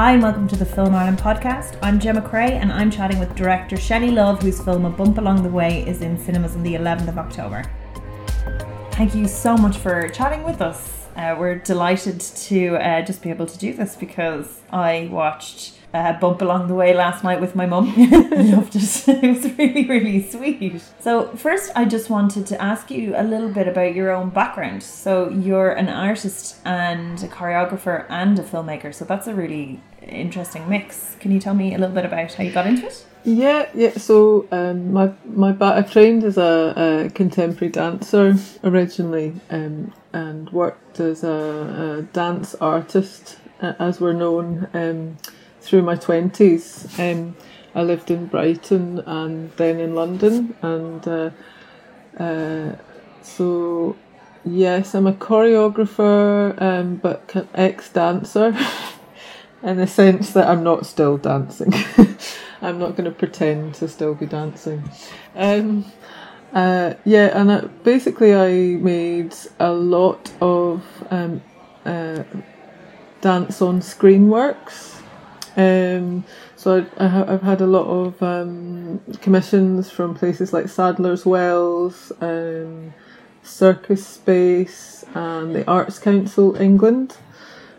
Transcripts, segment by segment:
Hi, and welcome to the Film Ireland podcast. I'm Gemma Cray, and I'm chatting with director Shelley Love, whose film A Bump Along the Way is in cinemas on the 11th of October. Thank you so much for chatting with us. Uh, we're delighted to uh, just be able to do this because I watched uh, Bump Along the Way last night with my mum. Loved it. It was really, really sweet. So, first, I just wanted to ask you a little bit about your own background. So, you're an artist and a choreographer and a filmmaker. So, that's a really interesting mix. Can you tell me a little bit about how you got into it? Yeah, yeah. So um, my my ba- I trained as a, a contemporary dancer originally, um, and worked as a, a dance artist, uh, as we're known, um, through my twenties. Um, I lived in Brighton and then in London, and uh, uh, so yes, I'm a choreographer, um, but ex dancer. in the sense that I'm not still dancing. I'm not going to pretend to still be dancing. Um, uh, yeah, and uh, basically, I made a lot of um, uh, dance on screen works. Um, so I, have had a lot of um, commissions from places like Sadler's Wells, um, Circus Space, and the Arts Council England.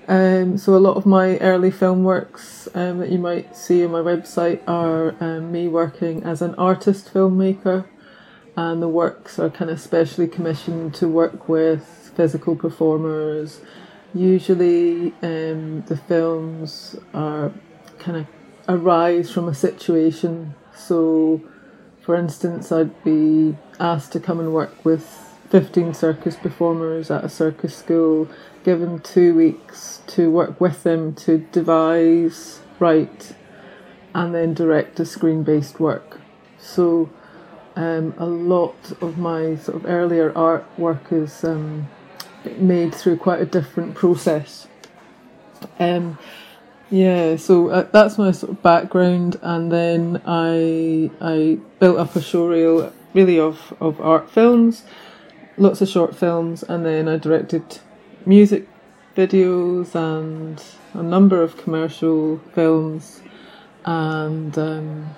Um, so a lot of my early film works um, that you might see on my website are um, me working as an artist filmmaker, and the works are kind of specially commissioned to work with physical performers. Usually, um, the films are kind of arise from a situation. So, for instance, I'd be asked to come and work with 15 circus performers at a circus school given two weeks to work with them to devise, write, and then direct a screen based work. So, um, a lot of my sort of earlier artwork is um, made through quite a different process. Um, yeah, so uh, that's my sort of background, and then I I built up a showreel really of, of art films, lots of short films, and then I directed music videos and a number of commercial films, and um,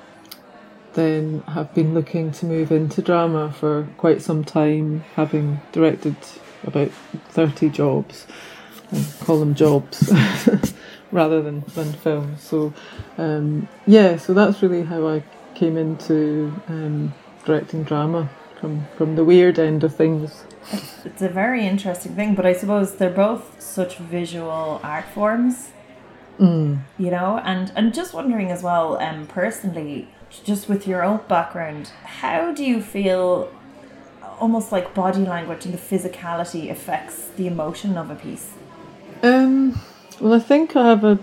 then have been looking to move into drama for quite some time, having directed about 30 jobs. I call them jobs rather than, than films. So, um, yeah, so that's really how I came into um, directing drama from, from the weird end of things it's a very interesting thing, but I suppose they're both such visual art forms. Mm. You know, and and just wondering as well, um, personally, just with your own background, how do you feel almost like body language and the physicality affects the emotion of a piece? Um, well, I think I have a,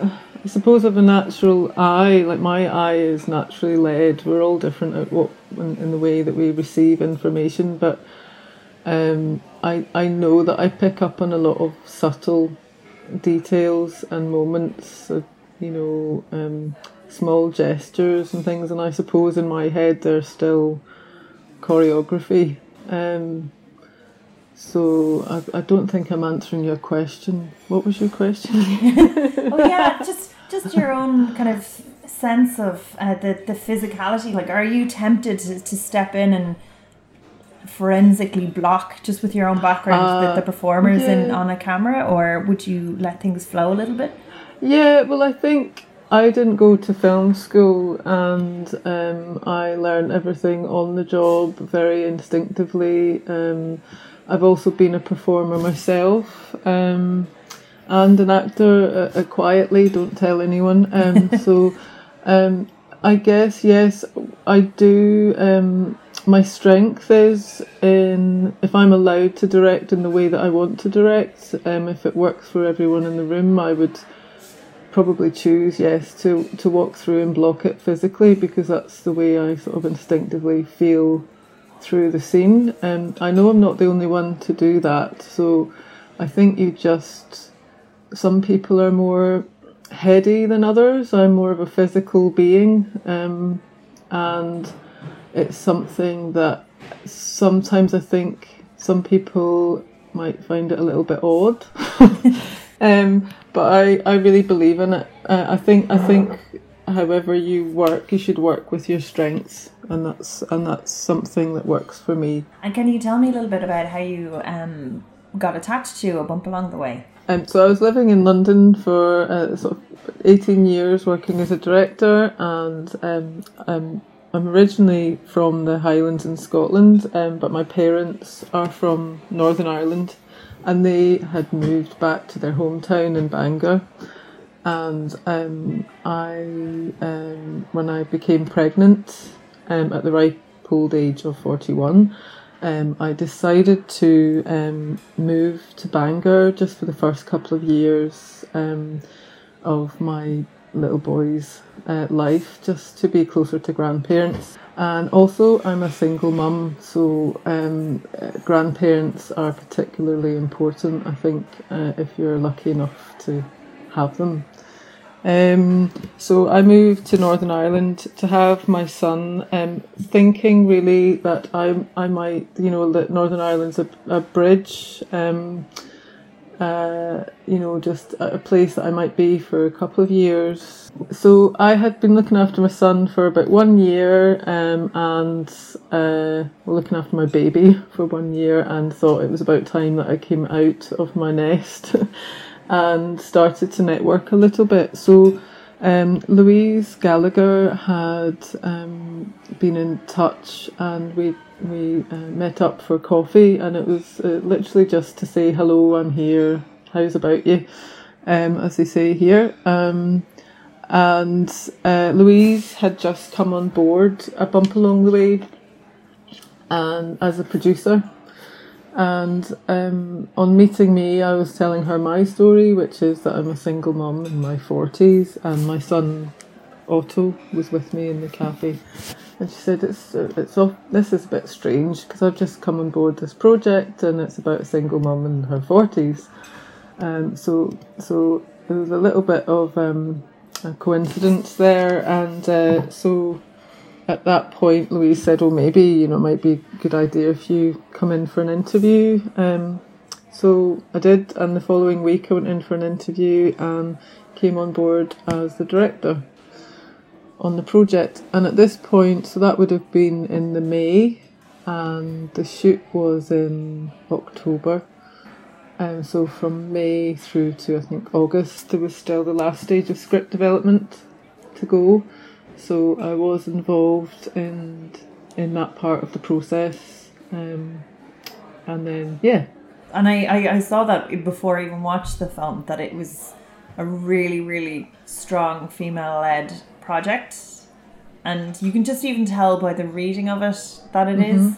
I suppose I have a natural eye. Like my eye is naturally led. We're all different at what in, in the way that we receive information, but um, I I know that I pick up on a lot of subtle details and moments of you know um, small gestures and things, and I suppose in my head they're still choreography. Um, so I, I don't think I'm answering your question. What was your question? oh yeah, just just your own kind of sense of uh, the the physicality. Like, are you tempted to, to step in and forensically block just with your own background uh, the, the, performers yeah. in on a camera or would you let things flow a little bit yeah well i think i didn't go to film school and um, i learned everything on the job very instinctively um, i've also been a performer myself um, and an actor uh, uh, quietly don't tell anyone um, so um, i guess yes i do um, my strength is in if I'm allowed to direct in the way that I want to direct. Um, if it works for everyone in the room, I would probably choose yes to to walk through and block it physically because that's the way I sort of instinctively feel through the scene. And I know I'm not the only one to do that, so I think you just some people are more heady than others. I'm more of a physical being, um, and it's something that sometimes I think some people might find it a little bit odd. Um, but I, I really believe in it. Uh, I think I think however you work, you should work with your strengths, and that's and that's something that works for me. And can you tell me a little bit about how you um, got attached to a bump along the way? Um, so I was living in London for uh, sort of 18 years working as a director and um, um, I'm originally from the Highlands in Scotland um, but my parents are from Northern Ireland and they had moved back to their hometown in Bangor and um, I um, when I became pregnant um, at the ripe old age of 41 um, I decided to um, move to Bangor just for the first couple of years um, of my little boy's uh, life, just to be closer to grandparents. And also, I'm a single mum, so um, grandparents are particularly important, I think, uh, if you're lucky enough to have them. Um, so I moved to Northern Ireland to have my son, um, thinking really that I I might you know that Northern Ireland's a, a bridge, um, uh, you know just a place that I might be for a couple of years. So I had been looking after my son for about one year, um, and uh, looking after my baby for one year, and thought it was about time that I came out of my nest. and started to network a little bit. So um, Louise Gallagher had um, been in touch, and we we uh, met up for coffee, and it was uh, literally just to say hello. I'm here. How's about you? Um, as they say here. Um, and uh, Louise had just come on board a bump along the way, and as a producer and um, on meeting me, I was telling her my story, which is that I'm a single mum in my 40s, and my son Otto was with me in the cafe. And she said, "It's it's off, this is a bit strange because I've just come on board this project, and it's about a single mum in her 40s. Um, so so there was a little bit of um, a coincidence there, and uh, so at that point, Louise said, "Oh, maybe you know, it might be a good idea if you come in for an interview." Um, so I did, and the following week I went in for an interview and came on board as the director on the project. And at this point, so that would have been in the May, and the shoot was in October. And um, so from May through to I think August, there was still the last stage of script development to go. So I was involved in in that part of the process, um, and then yeah. And I, I, I saw that before I even watched the film that it was a really really strong female led project, and you can just even tell by the reading of it that it mm-hmm. is.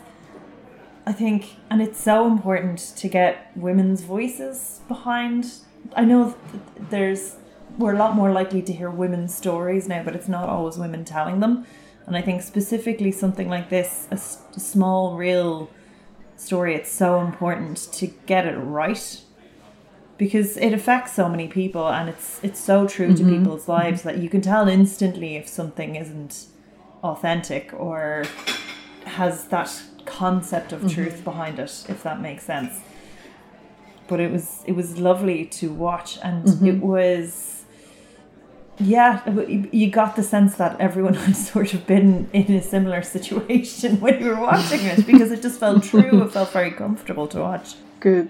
I think, and it's so important to get women's voices behind. I know there's we're a lot more likely to hear women's stories now, but it's not always women telling them. And I think specifically something like this, a, a small, real story, it's so important to get it right because it affects so many people and it's it's so true mm-hmm. to people's mm-hmm. lives mm-hmm. that you can tell instantly if something isn't authentic or has that concept of mm-hmm. truth behind it if that makes sense but it was it was lovely to watch and mm-hmm. it was yeah, you got the sense that everyone had sort of been in a similar situation when you were watching it because it just felt true. it felt very comfortable to watch. Good.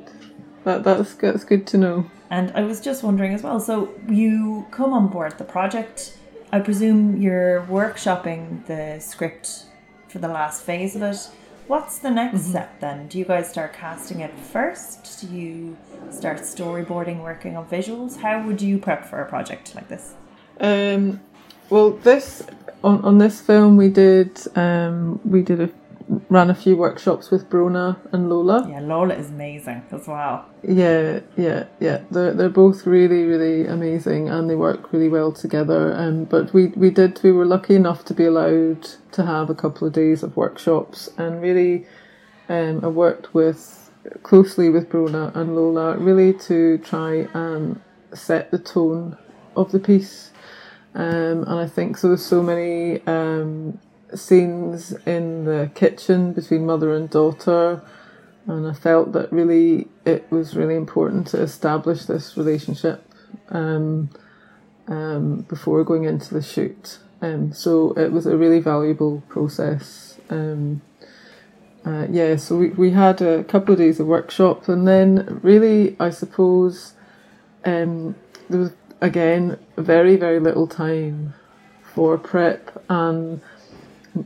That that's that's good to know. And I was just wondering as well. So you come on board the project. I presume you're workshopping the script for the last phase of it. What's the next mm-hmm. step then? Do you guys start casting it first? Do you start storyboarding, working on visuals? How would you prep for a project like this? Um, well, this on, on this film we did um, we did a ran a few workshops with Bronagh and Lola. Yeah, Lola is amazing as well. Yeah, yeah, yeah. They're they're both really really amazing and they work really well together. Um, but we we did we were lucky enough to be allowed to have a couple of days of workshops and really, um, I worked with closely with Bronagh and Lola really to try and set the tone of the piece um, and I think so. There's so many um, scenes in the kitchen between mother and daughter and I felt that really it was really important to establish this relationship um, um, before going into the shoot. Um, so it was a really valuable process. Um, uh, yeah, so we, we had a couple of days of workshops, and then really, I suppose, um, there was again very very little time for prep and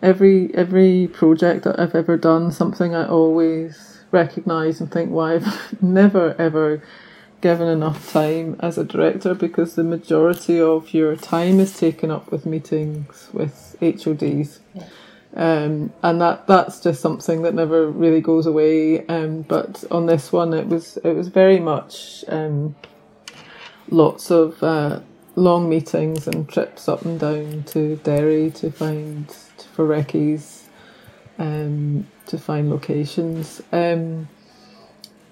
every every project that I've ever done, something I always recognise and think why I've never ever given enough time as a director because the majority of your time is taken up with meetings with HODs. Yeah. Um, and that that's just something that never really goes away. Um, but on this one, it was it was very much um, lots of uh, long meetings and trips up and down to Derry to find for recce's, um, to find locations. Um,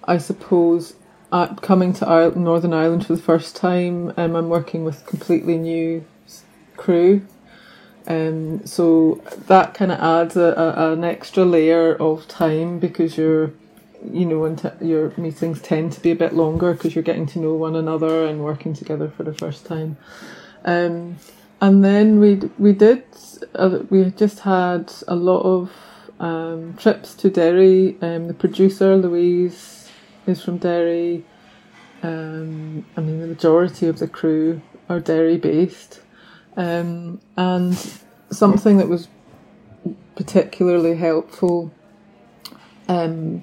I suppose at coming to Ireland, Northern Ireland for the first time, um, I'm working with completely new crew. Um, so that kind of adds a, a, an extra layer of time because you're, you know, and t- your meetings tend to be a bit longer because you're getting to know one another and working together for the first time. Um, and then we we did uh, we just had a lot of um, trips to Derry. Um, the producer Louise is from Derry. Um, I mean, the majority of the crew are Derry based, um, and something that was particularly helpful. Um,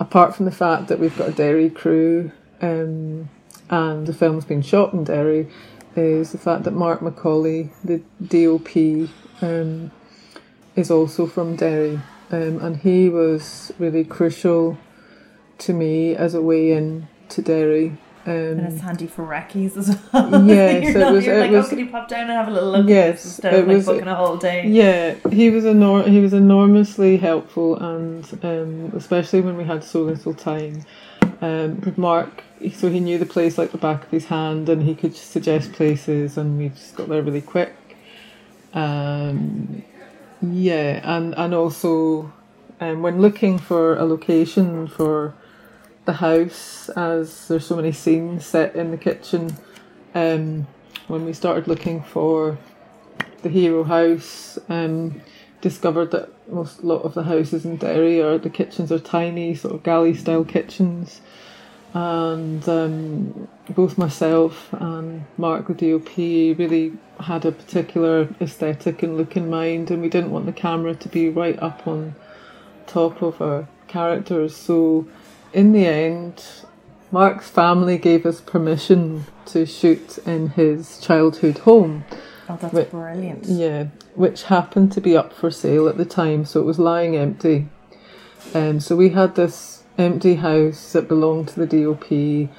apart from the fact that we've got a Derry crew um, and the film's been shot in Derry, is the fact that Mark Macaulay, the DOP, um, is also from Derry, um, and he was really crucial to me as a way in to Derry. Um, and it's handy for recce's as well. Yes, so it was. You're it like, was, oh, can you pop down and have a little look yes, at this instead of like booking a whole day? Yeah, he was enor- he was enormously helpful, and um, especially when we had so little time. Um, Mark, so he knew the place like the back of his hand, and he could suggest places, and we just got there really quick. Um, yeah, and and also um, when looking for a location for the house, as there's so many scenes set in the kitchen, um, when we started looking for the hero house, um, discovered that most lot of the houses in Derry are the kitchens are tiny, sort of galley style kitchens and um, both myself and Mark the DOP really had a particular aesthetic and look in mind, and we didn't want the camera to be right up on top of our characters. So, in the end, Mark's family gave us permission to shoot in his childhood home. Oh, that's which, brilliant. Yeah, which happened to be up for sale at the time, so it was lying empty. And um, so we had this empty house that belonged to the DOP,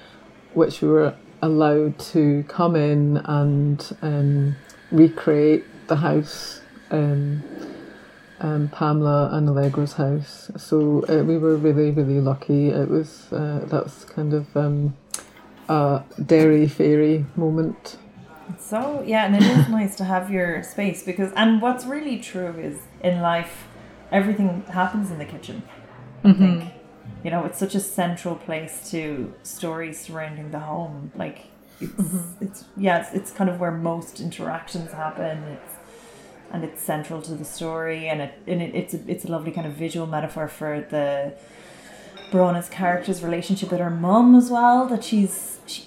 which we were allowed to come in and um, recreate the house, um, um, Pamela and Allegra's house. So uh, we were really, really lucky. It was uh, that's kind of um, a dairy fairy moment. So yeah, and it is nice to have your space because, and what's really true is in life, everything happens in the kitchen. I mm-hmm. think you know it's such a central place to stories surrounding the home like it's mm-hmm. it's yeah it's, it's kind of where most interactions happen it's and it's central to the story and it and it, it's a, it's a lovely kind of visual metaphor for the Bronagh character's relationship with her mum as well that she's she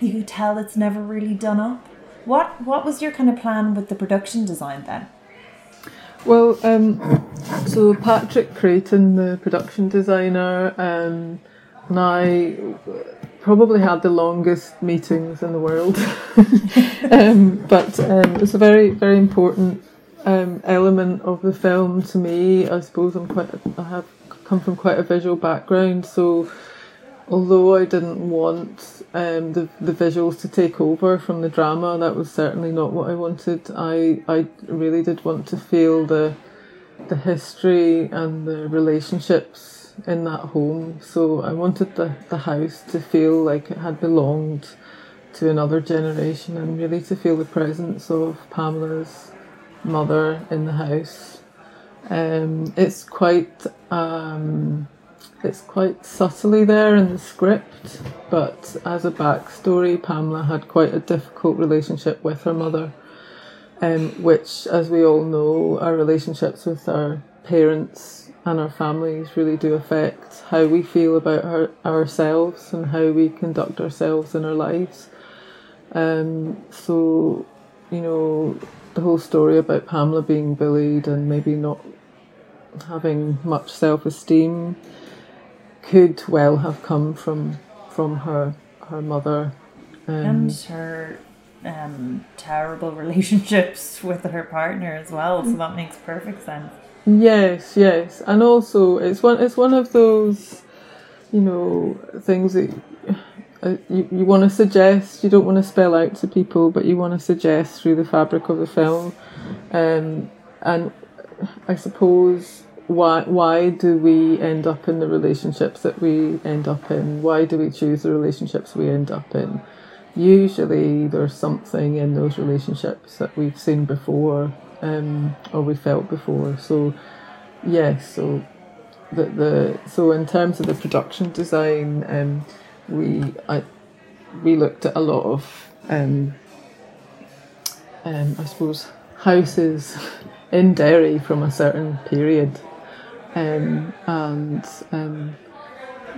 you could tell it's never really done up what what was your kind of plan with the production design then well, um, so Patrick Creighton, the production designer, um, and I probably had the longest meetings in the world. um, but um, it's a very, very important um, element of the film to me. I suppose I'm quite, I have come from quite a visual background, so although I didn't want um, the the visuals to take over from the drama, that was certainly not what I wanted. I I really did want to feel the the history and the relationships in that home. So I wanted the, the house to feel like it had belonged to another generation and really to feel the presence of Pamela's mother in the house. Um, it's quite um, it's quite subtly there in the script, but as a backstory, Pamela had quite a difficult relationship with her mother, um, which, as we all know, our relationships with our parents and our families really do affect how we feel about our, ourselves and how we conduct ourselves in our lives. Um, so, you know, the whole story about Pamela being bullied and maybe not having much self esteem could well have come from from her her mother um, and her um, terrible relationships with her partner as well. So that makes perfect sense. Yes, yes, and also it's one it's one of those you know things that uh, you, you want to suggest. You don't want to spell out to people, but you want to suggest through the fabric of the film. Um, and I suppose why why do we end up in the relationships that we end up in? Why do we choose the relationships we end up in? Usually, there's something in those relationships that we've seen before, um, or we felt before. So, yes. So, the the so in terms of the production design, um, we I we looked at a lot of um, um, I suppose houses in Derry from a certain period um, and um,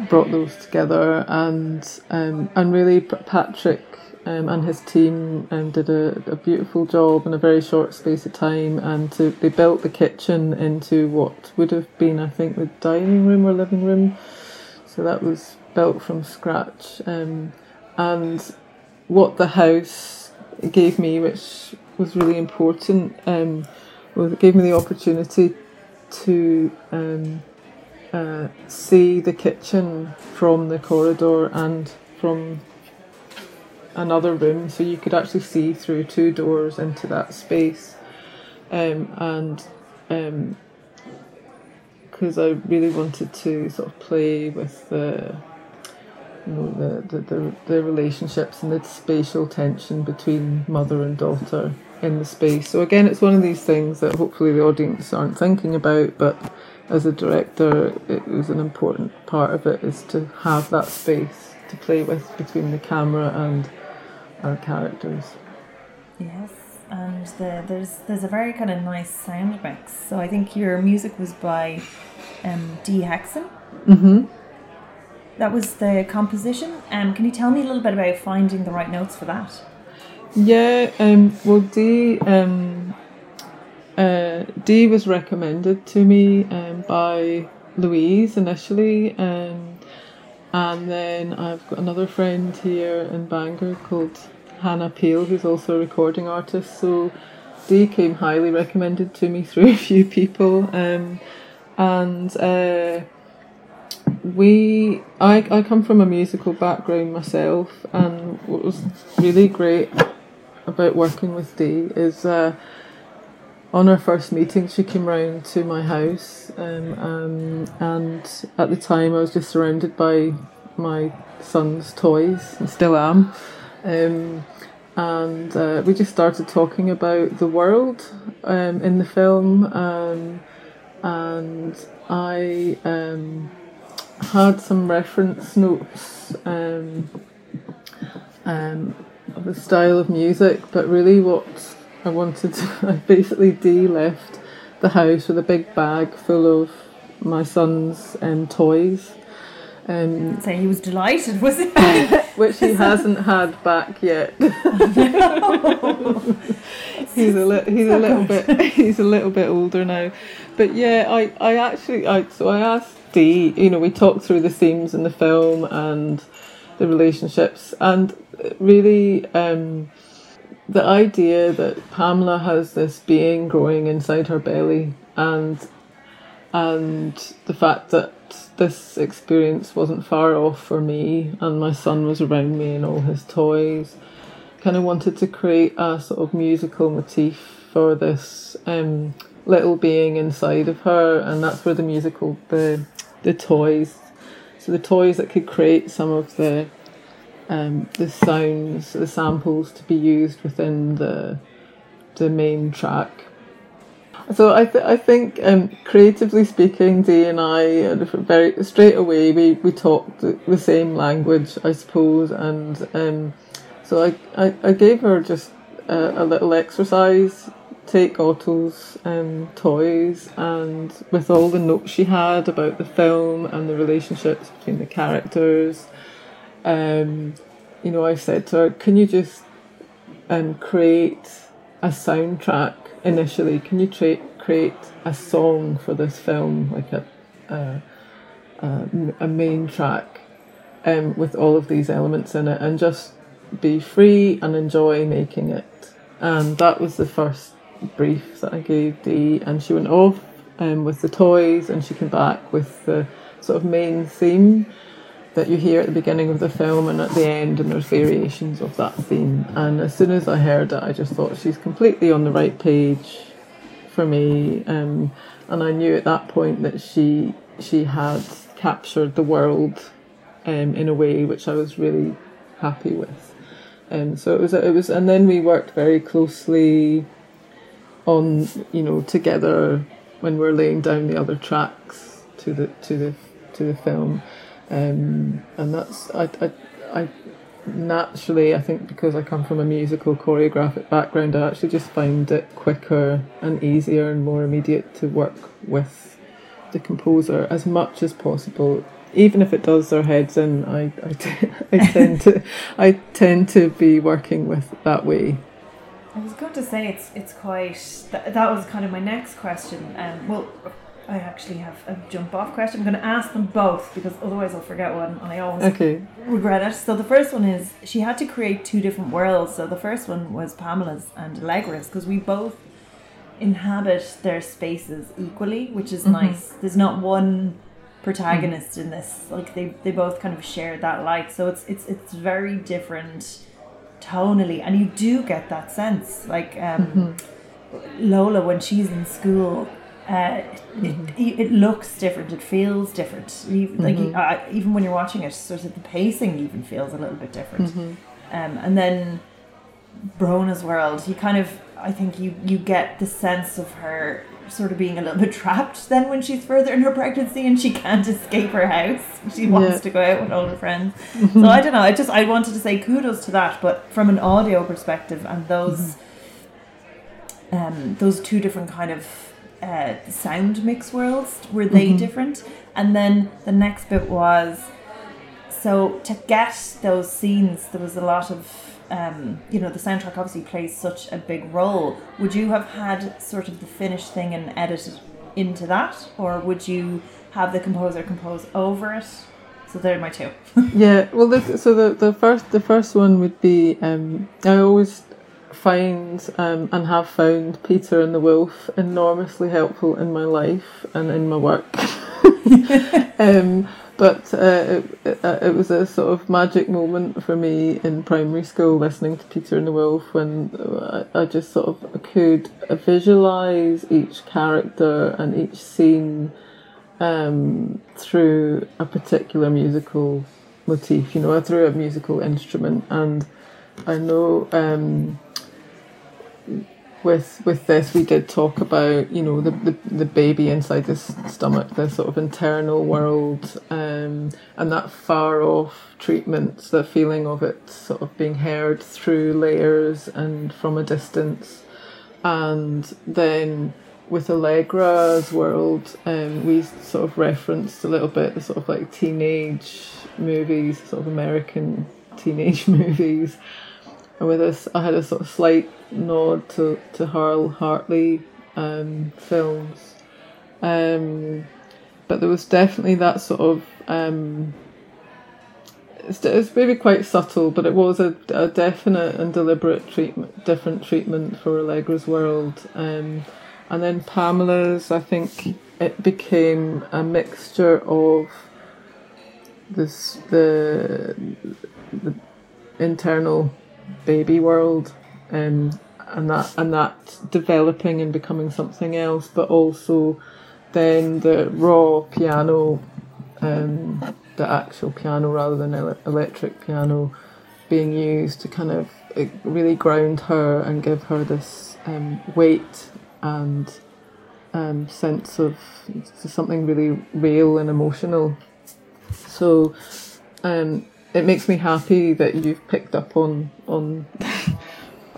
brought those together. And um, and really, Patrick um, and his team um, did a, a, beautiful job in a very short space of time. And to, they built the kitchen into what would have been, I think, the dining room or living room. So that was built from scratch. Um, and what the house gave me, which was really important, was it gave me the opportunity to um, uh, see the kitchen from the corridor and from another room, so you could actually see through two doors into that space. Um, and because um, I really wanted to sort of play with the you know, the, the, the, the relationships and the spatial tension between mother and daughter in the space. So again, it's one of these things that hopefully the audience aren't thinking about, but as a director, it was an important part of it is to have that space to play with between the camera and our characters. Yes, and the, there's there's a very kind of nice sound mix. So I think your music was by um, Dee Hexon. Mm-hmm. That was the composition. Um, can you tell me a little bit about finding the right notes for that? Yeah, um, well, Dee, um, uh, Dee was recommended to me um, by Louise initially, um, and then I've got another friend here in Bangor called Hannah Peel, who's also a recording artist. So Dee came highly recommended to me through a few people, um, and uh, we I, I come from a musical background myself, and what was really great about working with Dee is uh, on our first meeting, she came round to my house, um, um, and at the time I was just surrounded by my son's toys, and still am. Um, and uh, we just started talking about the world um, in the film, um, and I um, had some reference notes. Um, of a style of music, but really what I wanted to, I basically Dee left the house with a big bag full of my son's um, toys. Um, so he was delighted, was he? which he hasn't had back yet. he's a li- he's a little bit he's a little bit older now, but yeah, I I actually I so I asked Dee, you know, we talked through the themes in the film and the relationships, and really um, the idea that Pamela has this being growing inside her belly, and and the fact that this experience wasn't far off for me, and my son was around me and all his toys. Kind of wanted to create a sort of musical motif for this um, little being inside of her, and that's where the musical the the toys so the toys that could create some of the um, the sounds, the samples to be used within the the main track. So I, th- I think, um, creatively speaking, Dee and I, uh, very straight away, we, we talked the same language, I suppose, and um, so I, I, I gave her just a, a little exercise take Otto's um, toys and with all the notes she had about the film and the relationships between the characters, um, you know, I said to her, "Can you just um, create a soundtrack initially? Can you tra- create a song for this film, like a a, a, a main track, um, with all of these elements in it, and just be free and enjoy making it?" And that was the first brief that I gave Dee, and she went off um, with the toys, and she came back with the sort of main theme that you hear at the beginning of the film and at the end, and there's variations of that theme. And as soon as I heard it, I just thought she's completely on the right page for me, um, and I knew at that point that she she had captured the world um, in a way which I was really happy with. Um, so it was it was, and then we worked very closely on you know together when we're laying down the other tracks to the to the to the film, um, and that's I, I I naturally I think because I come from a musical choreographic background, I actually just find it quicker and easier and more immediate to work with the composer as much as possible. Even if it does their heads in, I, I, t- I tend to I tend to be working with that way. I was going to say it's it's quite that, that was kind of my next question. Um, well, I actually have a jump off question. I'm going to ask them both because otherwise I'll forget one and I always okay. regret it. So the first one is she had to create two different worlds. So the first one was Pamela's and Allegra's because we both inhabit their spaces equally, which is mm-hmm. nice. There's not one protagonist mm-hmm. in this. Like they, they both kind of share that light. So it's it's it's very different tonally, and you do get that sense. Like um, mm-hmm. Lola, when she's in school, uh, it, it looks different. It feels different. Even, like mm-hmm. uh, even when you're watching it, sort of the pacing even feels a little bit different. Mm-hmm. Um, and then Bronagh's world, you kind of, I think you you get the sense of her sort of being a little bit trapped then when she's further in her pregnancy and she can't escape her house. She wants yeah. to go out with all her friends. so I don't know. I just I wanted to say kudos to that, but from an audio perspective and those mm-hmm. um those two different kind of uh, sound mix worlds were they mm-hmm. different? And then the next bit was so to get those scenes there was a lot of um, you know, the soundtrack obviously plays such a big role. Would you have had sort of the finished thing and edited into that, or would you have the composer compose over it? So they're my two. yeah, well, this, so the, the first the first one would be um, I always find um, and have found Peter and the Wolf enormously helpful in my life and in my work. um, but uh, it, uh, it, was a sort of magic moment for me in primary school listening to Peter and the Wolf when I just sort of could visualize each character and each scene um, through a particular musical motif, you know, through a musical instrument. And I know um, with with this we did talk about you know the the, the baby inside the stomach the sort of internal world um, and that far off treatment the feeling of it sort of being heard through layers and from a distance. And then with Allegra's world um, we sort of referenced a little bit the sort of like teenage movies sort of American teenage movies. And with this I had a sort of slight nod to, to Hal Hartley um, films. Um, but there was definitely that sort of um, it's, it's maybe quite subtle, but it was a, a definite and deliberate treatment, different treatment for Allegra's world. Um, and then Pamela's, I think it became a mixture of this the the internal baby world um, and that and that developing and becoming something else, but also then the raw piano, um, the actual piano rather than ele- electric piano, being used to kind of really ground her and give her this um, weight and um, sense of something really real and emotional. So um, it makes me happy that you've picked up on on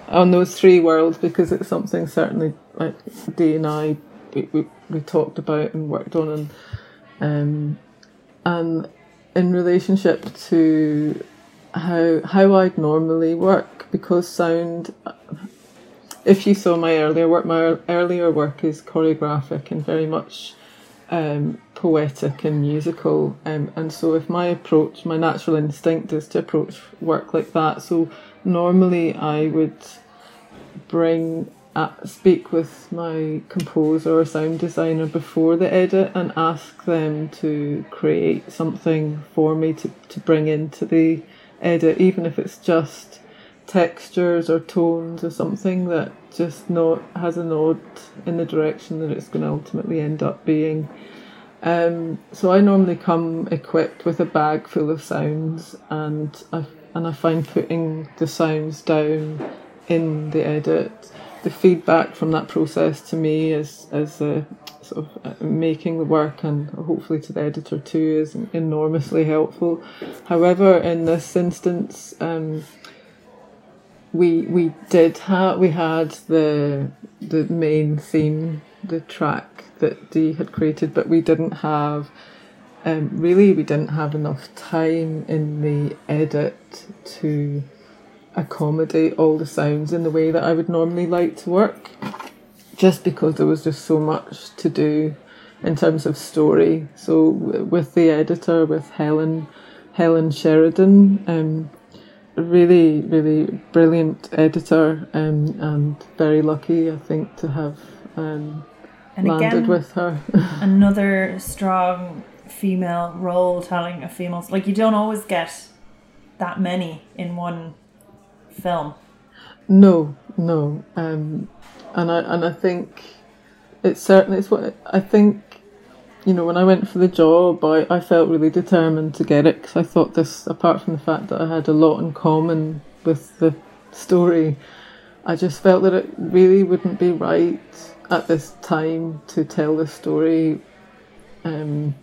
on those three worlds because it's something certainly like Dee and I we, we, we talked about and worked on and um, and in relationship to how how I'd normally work because sound if you saw my earlier work my earlier work is choreographic and very much um, poetic and musical um, and so if my approach my natural instinct is to approach work like that so normally I would bring uh, speak with my composer or sound designer before the edit and ask them to create something for me to, to bring into the edit, even if it's just textures or tones or something that just not has a nod in the direction that it's going to ultimately end up being. Um, so I normally come equipped with a bag full of sounds, and I and I find putting the sounds down in the edit the feedback from that process to me is is uh, sort of uh, making the work and hopefully to the editor too is enormously helpful. However, in this instance, um, we we did have we had the the main theme, the track that Dee had created, but we didn't have. Um, really, we didn't have enough time in the edit to accommodate all the sounds in the way that I would normally like to work, just because there was just so much to do in terms of story. So with the editor, with Helen, Helen Sheridan, um, really, really brilliant editor, um, and very lucky, I think, to have um, and landed again, with her. another strong female role telling a female like you don't always get that many in one film? No, no. Um, and I and I think it's certainly it's what I think. You know, when I went for the job, I, I felt really determined to get it because I thought this, apart from the fact that I had a lot in common with the story, I just felt that it really wouldn't be right at this time to tell the story um,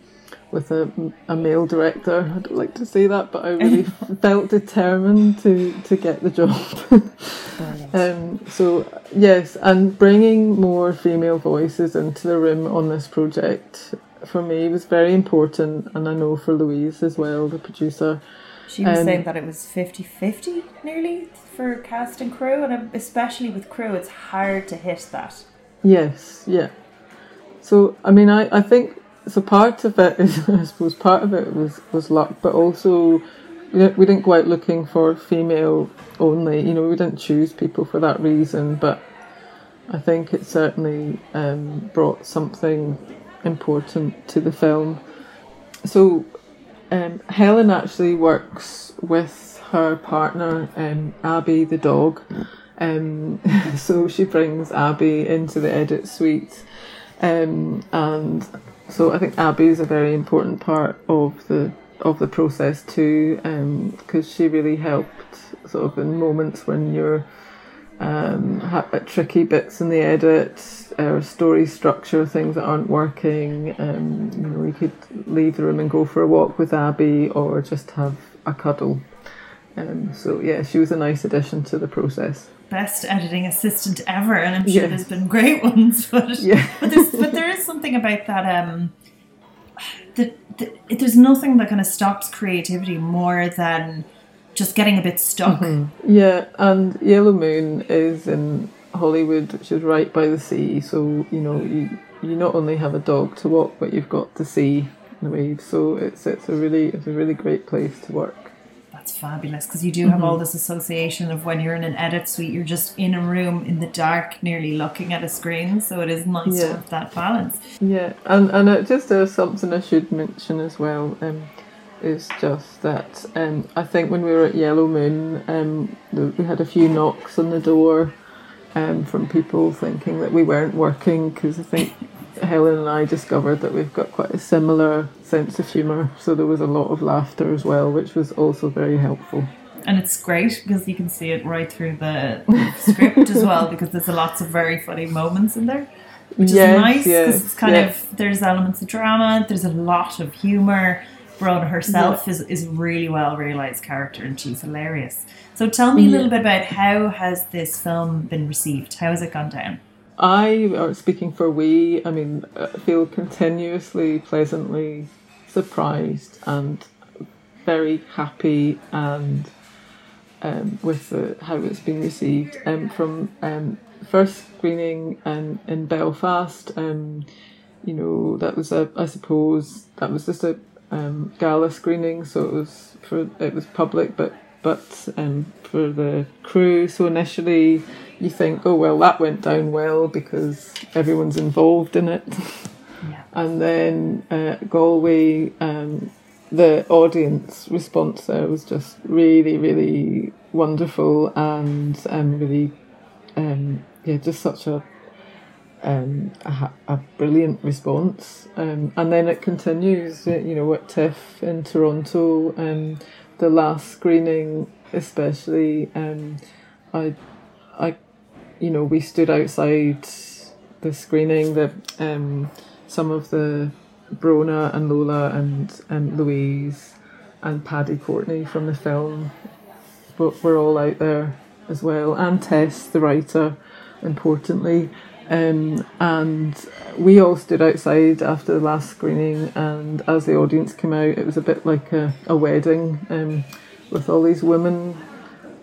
with a, a male director. I don't like to say that, but I really felt determined to, to get the job. um, so, yes, and bringing more female voices into the room on this project for me was very important, and I know for Louise as well, the producer. She was um, saying that it was 50 50 nearly for cast and crew, and especially with crew, it's hard to hit that. Yes, yeah. So, I mean, I, I think so part of it is, I suppose, part of it was was luck, but also we didn't, go out looking for female only. You know, we didn't choose people for that reason, but I think it certainly um, brought something important to the film. So um, Helen actually works with her partner um, Abby the dog. Um, so she brings Abby into the edit suite, um, and so I think Abby is a very important part of the of the process too, because um, she really helped sort of in moments when you're um, ha- tricky bits in the edit or story structure, things that aren't working. Um, you know, you could leave the room and go for a walk with Abby, or just have a cuddle. Um, so yeah, she was a nice addition to the process best editing assistant ever, and I'm sure there's been great ones. But yeah. but, there's, but there something about that. Um, that the, there's nothing that kind of stops creativity more than just getting a bit stuck. Mm-hmm. Yeah, and Yellow Moon is in Holywood, which is right by the sea. So you know you you not only have a dog to walk, but you've got the sea the waves. So it's it's a really it's a really great place to work that's fabulous because you do have mm-hmm. all this association of when you're in an edit suite, you're just in a room in the dark, nearly looking at a screen. So it is nice yeah. to have that balance. Yeah, and and it just uh, something I should mention as well. Um, is just that um, I think when we were at Yellow Moon, um, we had a few knocks on the door um, from people thinking that we weren't working because I think Helen and I discovered that we've got quite a similar sense of humour, so there was a lot of laughter as well, which was also very helpful. And it's great because you can see it right through the script as well, because there's lots of very funny moments in there. which Yes, is nice because yes, it's kind yeah. of there's elements of drama. There's a lot of humor. Bronagh herself is, is a really well realized character and she's hilarious. So tell me a little bit about how has this film been received? How has it gone down? I, or speaking for we, I mean, uh, feel continuously pleasantly surprised and very happy and um, with the, how it's been received. Um, from um, first screening um, in Belfast, um, you know, that was a, I suppose, that was just a um, gala screening, so it was for it was public, but but for the crew. So initially, you think, oh well, that went down well because everyone's involved in it. Yeah. And then uh, Galway, um, the audience response there was just really, really wonderful and um, really, um, yeah, just such a um, a, a brilliant response. Um, and then it continues, uh, you know, at TIFF in Toronto, um, the last screening, especially, um, I, I, you know, we stood outside the screening, that um, some of the Bronagh and Lola and um, Louise and Paddy Courtney from the film were, were all out there as well, and Tess, the writer, importantly. Um, and we all stood outside after the last screening, and as the audience came out, it was a bit like a, a wedding um, with all these women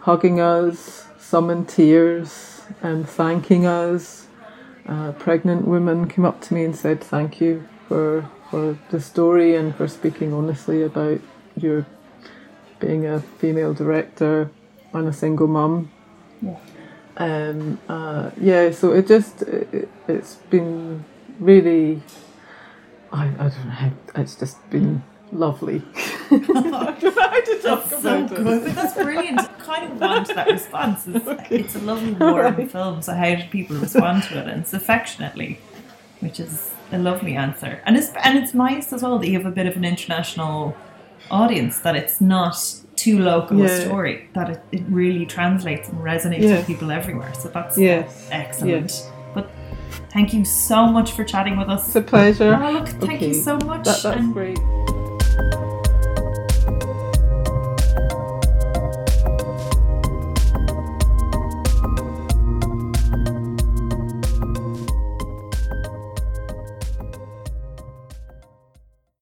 hugging us, some in tears, and thanking us. A pregnant women came up to me and said thank you for for the story and for speaking honestly about your being a female director and a single mum. Yeah. Um, uh, yeah, so it just it, it's been really. I, I don't know. It's just been lovely. I don't know how to talk That's so it. good. That's brilliant. I kind of want that response. It's, it's a lovely, warm film. So how did people respond to it? And it's affectionately, which is a lovely answer. And it's and it's nice as well that you have a bit of an international audience. That it's not too local a story. That it, it really translates and resonates Yeah. with people everywhere. So that's Yes. excellent. But thank you so much for chatting with us. It's a pleasure. Oh, look, thank you so much. That, that's and great.